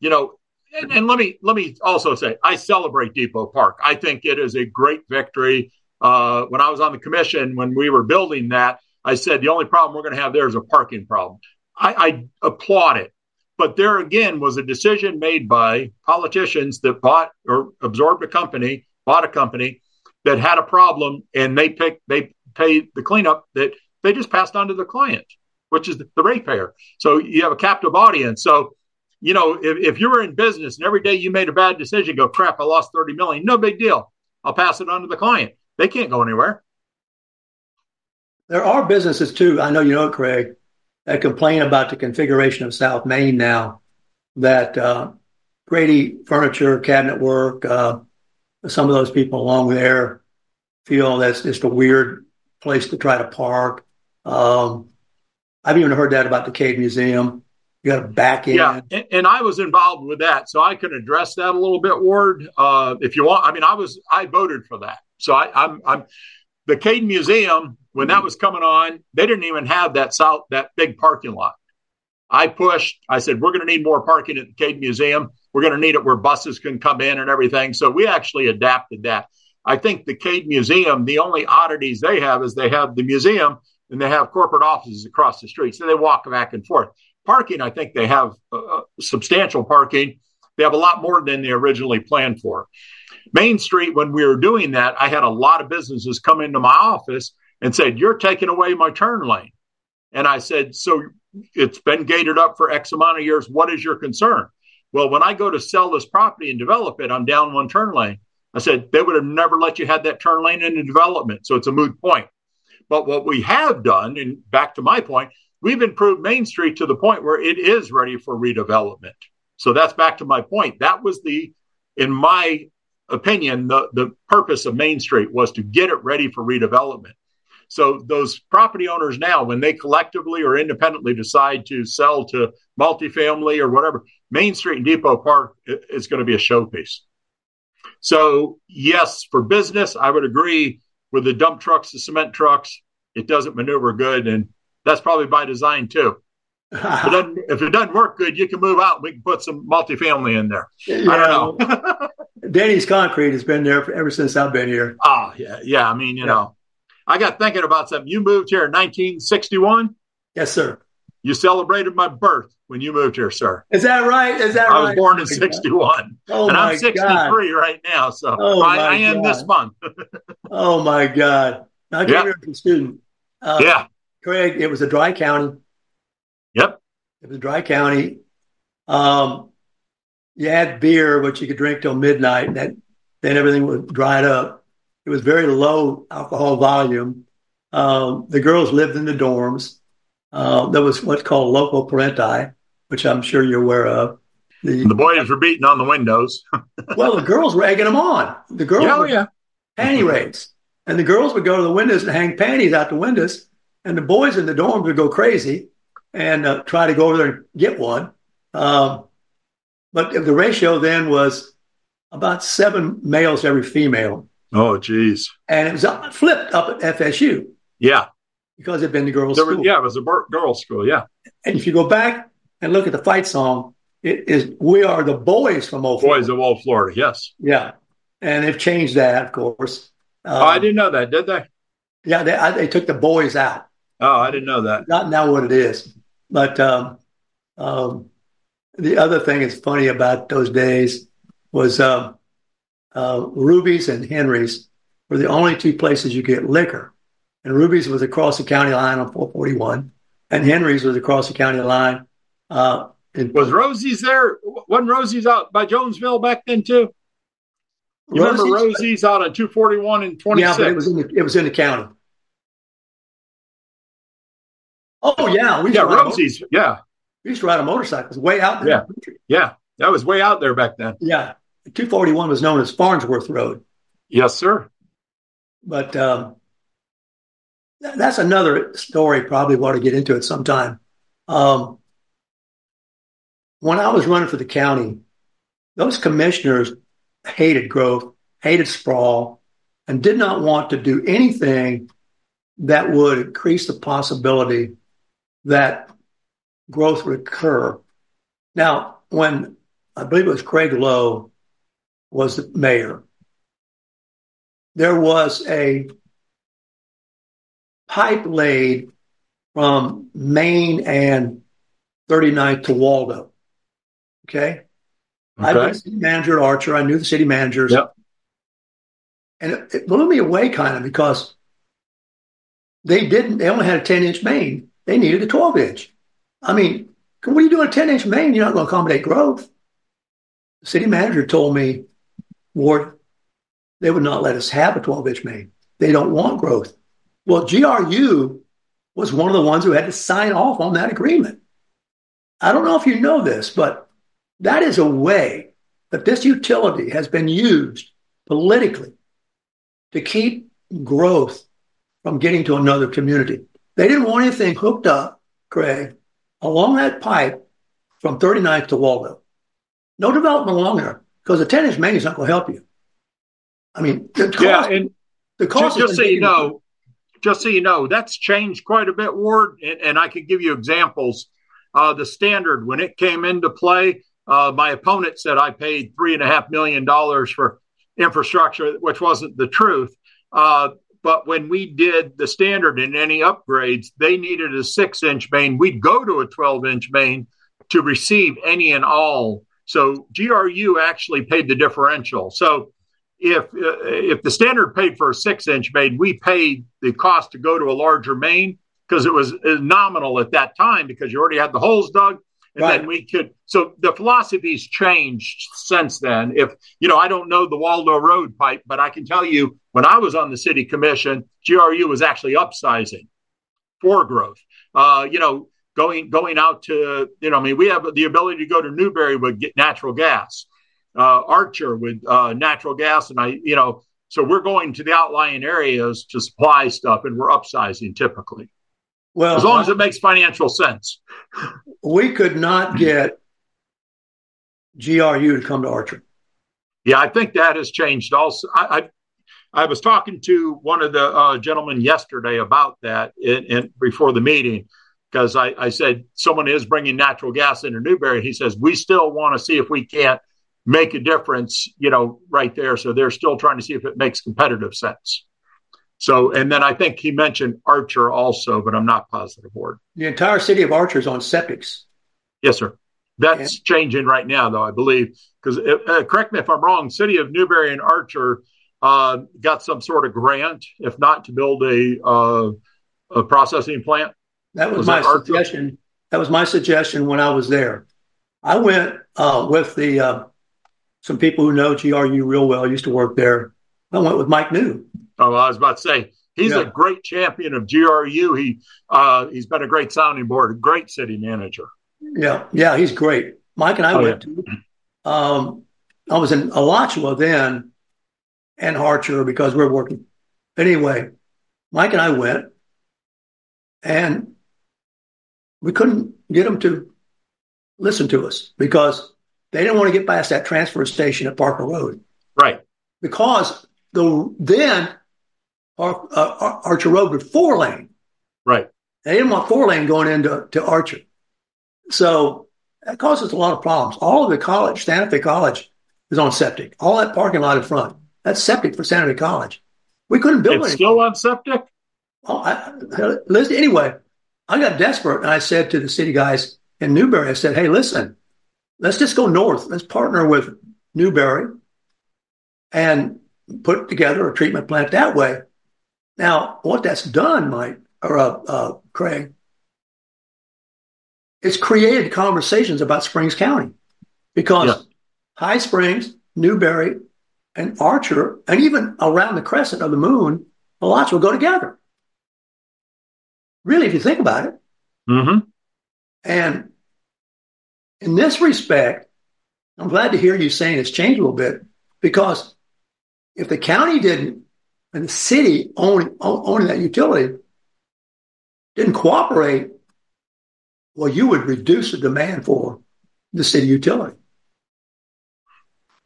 you know, and, and, let me let me also say I celebrate Depot Park. I think it is a great victory. Uh, when I was on the commission, when we were building that, I said the only problem we're going to have there is a parking problem. I, I applaud it, but there again was a decision made by politicians that bought or absorbed a company, bought a company that had a problem, and they picked they paid the cleanup that they just passed on to the client, which is the, ratepayer. So you have a captive audience. So you know, if, if you were in business and every day you made a bad decision, go crap, I lost 30 million. No big deal. I'll pass it on to the client. They can't go anywhere. There are businesses too. I know you know, Craig, that complain about the configuration of South Main now. That uh, Grady Furniture, Cabinet Work, uh, some of those people along there feel that's just a weird place to try to park. Um, I've even heard that about the Cade Museum. You got to back in. Yeah, and, and, I was involved with that, so I can address that a little bit, Ward, uh, if you want. I mean, I was I voted for that, so I, I'm I'm the Cade Museum when that was coming on. They didn't even have that south that big parking lot. I pushed. I said we're going to need more parking at the Cade Museum. We're going to need it where buses can come in and everything. So we actually adapted that. I think the Cade Museum, the only oddities they have is they have the museum and they have corporate offices across the street. So they walk back and forth. Parking, I think they have uh, substantial parking. They have a lot more than they originally planned for. Main Street, when we were doing that, I had a lot of businesses come into my office and said, You're taking away my turn lane. And I said, So it's been gated up for X amount of years. What is your concern? Well, when I go to sell this property and develop it, I'm down one turn lane. I said, They would have never let you have that turn lane in the development. So it's a moot point. But what we have done, and back to my point, we've improved Main Street to the point where it is ready for redevelopment. So that's back to my point. That was the, in my opinion, the, the purpose of Main Street was to get it ready for redevelopment. So those property owners now, when they collectively or independently decide to sell to multifamily or whatever, Main Street and Depot Park is going to be a showpiece. So yes, for business, I would agree with the dump trucks, the cement trucks. It doesn't maneuver good, and that's probably by design too. if, it doesn't, if it doesn't work good, you can move out. We can put some multifamily in there. Yeah. I don't know. Danny's Concrete has been there ever since I've been here. Oh yeah, yeah. I mean, you yeah. know, I got thinking about something. You moved here in 1961. Yes, sir. You celebrated my birth when you moved here, sir. Is that right? Is that right? I right? was born in 61. Oh, and I'm 63 God. right now. So oh, I, I, am this month. oh, my God. I came here as a student. Uh, yeah. Craig, it was a dry county. Yep. It was a dry county. Um, you had beer, which you could drink till midnight. Then, then everything was dried up. It was very low alcohol volume. Um, the girls lived in the dorms. Uh, there was what's called local parenti, which I'm sure you're aware of. The, the boys were beating on the windows. well, the girls were egging them on. The girls yeah, oh, were yeah. panty raids. And the girls would go to the windows and hang panties out the windows. And the boys in the dorms would go crazy and uh, try to go over there and get one. Um, but the ratio then was about seven males every female. Oh, geez. And it was flipped up at FSU. Yeah because it'd been the girls' school. yeah, it was a girls' school. Yeah. And if you go back and look at the fight song, it is "We Are the Boys from Old Boys Florida. of Old Florida." Yes. Yeah, and they've changed that, of course. Um, oh, I didn't know that. Did they? Yeah, they, I, they took the boys out. Oh, I didn't know that. Not now what it is, but um, um, the other thing that's funny about those days was uh, uh, Ruby's and Henry's were the only two places you get liquor and Ruby's was across the county line on 441, and Henry's was across the county line. Uh, in- was Rosie's there? Wasn't Rosie's out by Jonesville back then too? You Rosie's, remember Rosie's out on 241 and 26? Yeah, but it was in the, it was in the county. Oh yeah, we yeah, Rosie's. Yeah, we used to ride a motorcycle. Way out there. Yeah, yeah, that was way out there back then. Yeah, 241 was known as Farnsworth Road. Yes, sir. But um, that's another story. Probably want to get into it sometime. Um, when I was running for the county, those commissioners hated growth, hated sprawl, and did not want to do anything that would increase the possibility that growth would occur. Now, when I believe it was Craig Lowe was the mayor, there was a pipe laid from Main and 39th to Waldo. Okay. I Okay. was city manager at Archer. I knew the city managers. Yep. And it, it blew me away kind of because they didn't, they only had a 10 inch main. They needed a 12 inch. I mean, what are you doing a 10 inch main? You're not going to accommodate growth. The city manager told me, Ward, they would not let us have a 12 inch main. They don't want growth. Well, GRU was one of the ones who had to sign off on that agreement. I don't know if you know this, but that is a way that this utility has been used politically to keep growth from getting to another community. They didn't want anything hooked up, Craig, along that pipe from 39th to Waldo. No development along there because the 10 inch main is not going to help you. I mean, the cost, Yeah, and the cost just, just so you know, just so you know, that's changed quite a bit, Ward, and, and I could give you examples. Uh, the standard when it came into play, uh, my opponent said I paid three and a half million dollars for infrastructure, which wasn't the truth. Uh, but when we did the standard and any upgrades, they needed a six inch main. We'd go to a 12 inch main to receive any and all. So GRU actually paid the differential. So if uh, if the standard paid for a six inch main, we paid the cost to go to a larger main because it was uh, nominal at that time because you already had the holes dug. And Right. then we could, so the philosophy's changed since then. If, you know, I don't know the Waldo Road pipe, but I can tell you when I was on the city commission, GRU was actually upsizing for growth. Uh, you know, going going out to, you know, I mean, we have the ability to go to Newberry with natural gas, uh, Archer with uh, natural gas, and I, you know, so we're going to the outlying areas to supply stuff, and we're upsizing typically, well, as long as it makes financial sense. we could not get GRU to come to Archer. Yeah, I think that has changed. Also, I I, I was talking to one of the uh, gentlemen yesterday about that in, in before the meeting because I, I said someone is bringing natural gas into Newberry. He says we still want to see if we can't make a difference, you know, right there. So they're still trying to see if it makes competitive sense. So, and then I think he mentioned Archer also, but I'm not positive. Ward. The entire city of Archer is on septics. Yes, sir. That's changing right now, though, I believe. Because, uh, correct me if I'm wrong, City of Newberry and Archer uh, got some sort of grant, if not to build a, uh, a processing plant. That was, Was my that suggestion. That was my suggestion when I was there. I went uh, with the uh, some people who know GRU real well. Used to work there. I went with Mike New. Oh, I was about to say he's Yeah. a great champion of GRU. He uh, he's been a great sounding board, a great city manager. Yeah, yeah, he's great. Mike and I Oh, went to. Um, I was in Alachua then, and Archer because we are working. Anyway, Mike and I went, and we couldn't get them to listen to us because they didn't want to get past that transfer station at Parker Road Right. because the then Ar- uh, Ar- Archer Road was four lane. Right. They didn't want four lane going into to Archer. So that causes a lot of problems. All of the college, Santa Fe College, is on septic. All that parking lot in front, that's septic for Santa Fe College. We couldn't build It's it. still on septic. Oh, I, listen, anyway, I got desperate and I said to the city guys in Newberry, I said, hey, listen, let's just go north. Let's partner with Newberry and put together a treatment plant that way. Now, what that's done, Mike, or uh, uh, Craig, it's created conversations about Springs County because Yeah. High Springs, Newberry, and Archer, and even around the crescent of the moon, a lot will go together. Really, if you think about it. Mm-hmm. And in this respect, I'm glad to hear you saying it's changed a little bit because if the county didn't and the city owning, owning that utility didn't cooperate, well, you would reduce the demand for the city utility.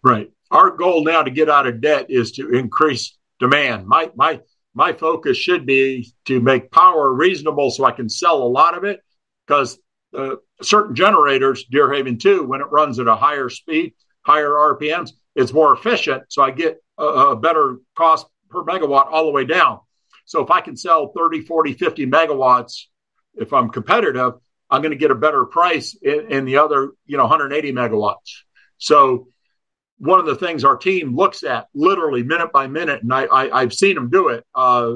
Right. Our goal now to get out of debt is to increase demand. My my my focus should be to make power reasonable so I can sell a lot of it because uh, certain generators, Deerhaven 2, when it runs at a higher speed, higher RPMs, it's more efficient. So I get a, a better cost per megawatt all the way down. So if I can sell 30, 40, 50 megawatts, if I'm competitive, I'm going to get a better price in, in, the other, you know, 180 megawatts. So one of the things our team looks at literally minute by minute, and I, have seen them do it. Uh,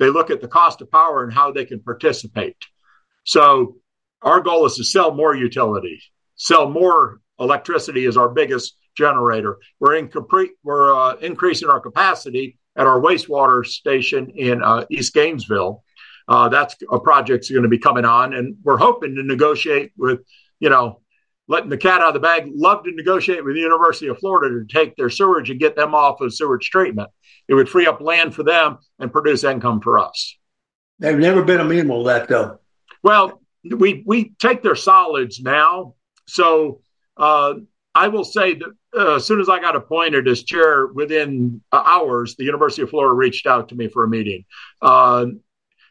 they look at the cost of power and how they can participate. So our goal is to sell more utilities, sell more electricity is our biggest generator. We're in complete, we're uh, increasing our capacity at our wastewater station in uh, East Gainesville. Uh, that's a project that's going to be coming on, and we're hoping to negotiate with, you know, letting the cat out of the bag. Love to negotiate with the University of Florida to take their sewage and get them off of sewage treatment. It would free up land for them and produce income for us. They've never been amenable to that, though. Well, we we take their solids now, so uh, I will say that uh, as soon as I got appointed as chair, within uh, hours, the University of Florida reached out to me for a meeting. Uh,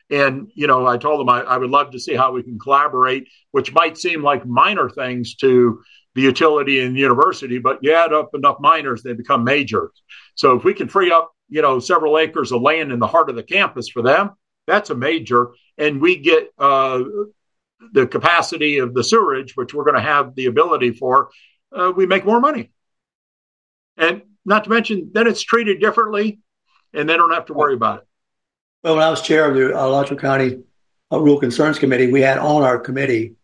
and, you know, I told them I, I, would love to see how we can collaborate, which might seem like minor things to the utility and the university, but you add up enough minors, they become majors. So if we can free up, you know, several acres of land in the heart of the campus for them, that's a major. And we get uh, the capacity of the sewerage, which we're going to have the ability for, uh, we make more money. And not to mention, then it's treated differently and they don't have to worry about it. Well, when I was chair of the uh, County uh, Rural Concerns Committee, we had on our committee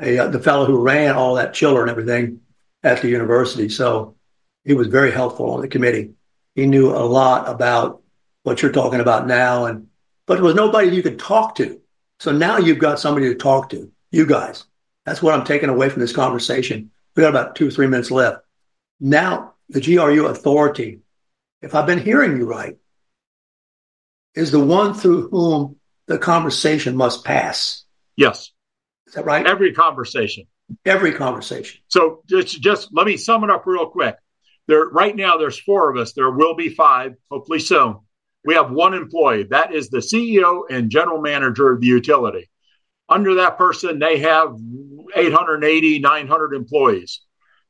a, uh, the fellow who ran all that chiller and everything at the university. So he was very helpful on the committee. He knew a lot about what you're talking about now, and but there was nobody you could talk to. So now you've got somebody to talk to. You guys. That's what I'm taking away from this conversation. We got about two or three minutes left. Now the GRU authority, if I've been hearing you right, is the one through whom the conversation must pass. Yes. Is that right? Every conversation. Every conversation. So just, just let me sum it up real quick. There right now there's four of us. There will be five, hopefully soon. We have one employee. That is the CEO and general manager of the utility. Under that person, they have 880, 900 employees.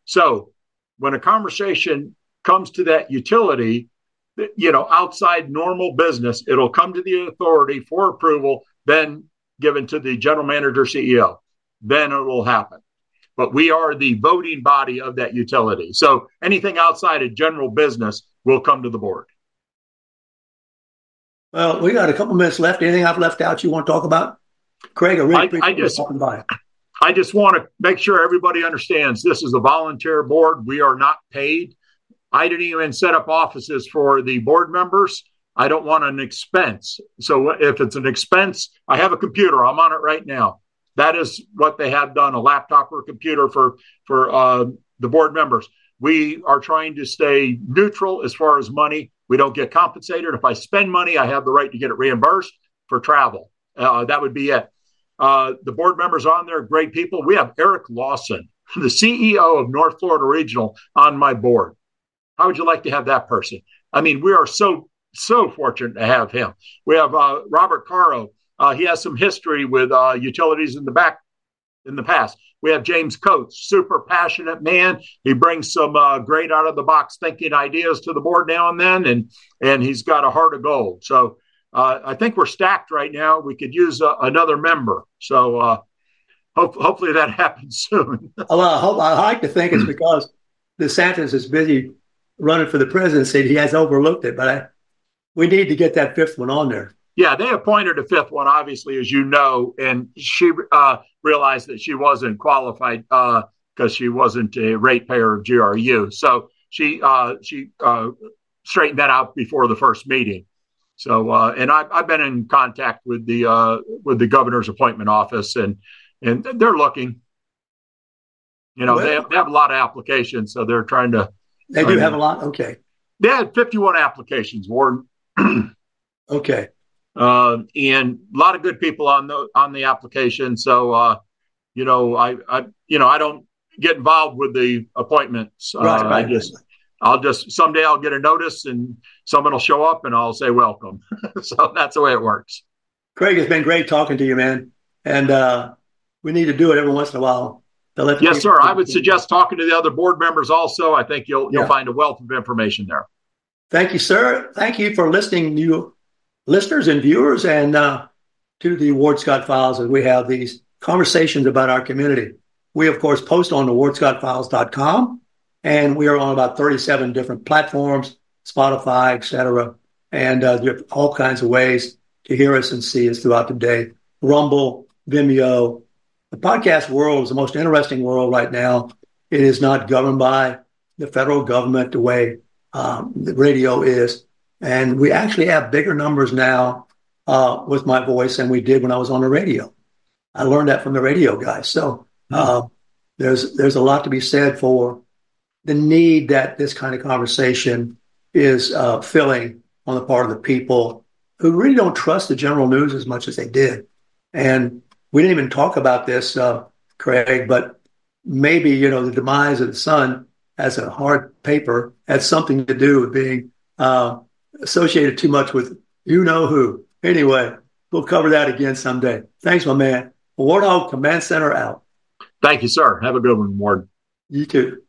So when a conversation comes to that utility, you know, outside normal business, it'll come to the authority for approval, then given to the general manager CEO. Then it will happen. But we are the voting body of that utility. So anything outside of general business will come to the board. Well, we got a couple minutes left. Anything I've left out you want to talk about? Craig, I really appreciate I, I just, talking it. I just want to make sure everybody understands this is a volunteer board. We are not paid. I didn't even set up offices for the board members. I don't want an expense. So if it's an expense, I have a computer. I'm on it right now. That is what they have done: a laptop or a computer for for uh, the board members. We are trying to stay neutral as far as money. We don't get compensated. If I spend money, I have the right to get it reimbursed for travel. Uh, that would be it. Uh, the board members on there, great people. We have Eric Lawson, the CEO of North Florida Regional, on my board. How would you like to have that person? I mean, we are so so fortunate to have him. We have uh, Robert Karow. Uh, he has some history with uh, utilities in the back in the past. We have James Coates, super passionate man. He brings some uh, great out of the box thinking ideas to the board now and then, and and he's got a heart of gold. So uh, I think we're stacked right now. We could use uh, another member. So hope, hopefully that happens soon. well, I, hope, I like to think it's because DeSantis is busy running for the presidency. He has overlooked it, but I, we need to get that fifth one on there. Yeah, they appointed a fifth one, obviously, as you know, and she uh, realized that she wasn't qualified because uh, she wasn't a ratepayer of GRU. So she uh, she straightened that out before the first meeting. So, uh, and I've, I've been in contact with the uh, with the governor's appointment office, and and they're looking. You know, well, they, have, they have a lot of applications, so they're trying to. They do have a lot. Okay. They had 51 applications, Warren. okay. Uh, and a lot of good people on the on the application. So, uh, you know, I, I, you know, I don't get involved with the appointments. Right, uh, right. I just I'll just someday I'll get a notice and someone will show up and I'll say welcome. so that's the way it works. Craig, it's been great talking to you, man. And uh, we need to do it every once in a while. Yes, sir. I would suggest talking to the other board members also. I think you'll you'll yeah. find a wealth of information there. Thank you, sir. Thank you for listening, you listeners and viewers, and uh, to the Ward Scott Files as we have these conversations about our community. We, of course, post on the wardscottfiles.com, and we are on about 37 different platforms, Spotify, etc. And uh, there are all kinds of ways to hear us and see us throughout the day. Rumble, Vimeo. The podcast world is the most interesting world right now. It is not governed by the federal government the way um, the radio is. And we actually have bigger numbers now uh, with my voice than we did when I was on the radio. I learned that from the radio guys. So uh, there's there's a lot to be said for the need that this kind of conversation is uh, filling on the part of the people who really don't trust the general news as much as they did. And we didn't even talk about this, uh, Craig, but maybe you know the demise of the sun as a hard paper had something to do with being uh, associated too much with you know who. Anyway, we'll cover that again someday. Thanks, my man. Warthog Command Center out. Thank you, sir. Have a good one, Ward. You too.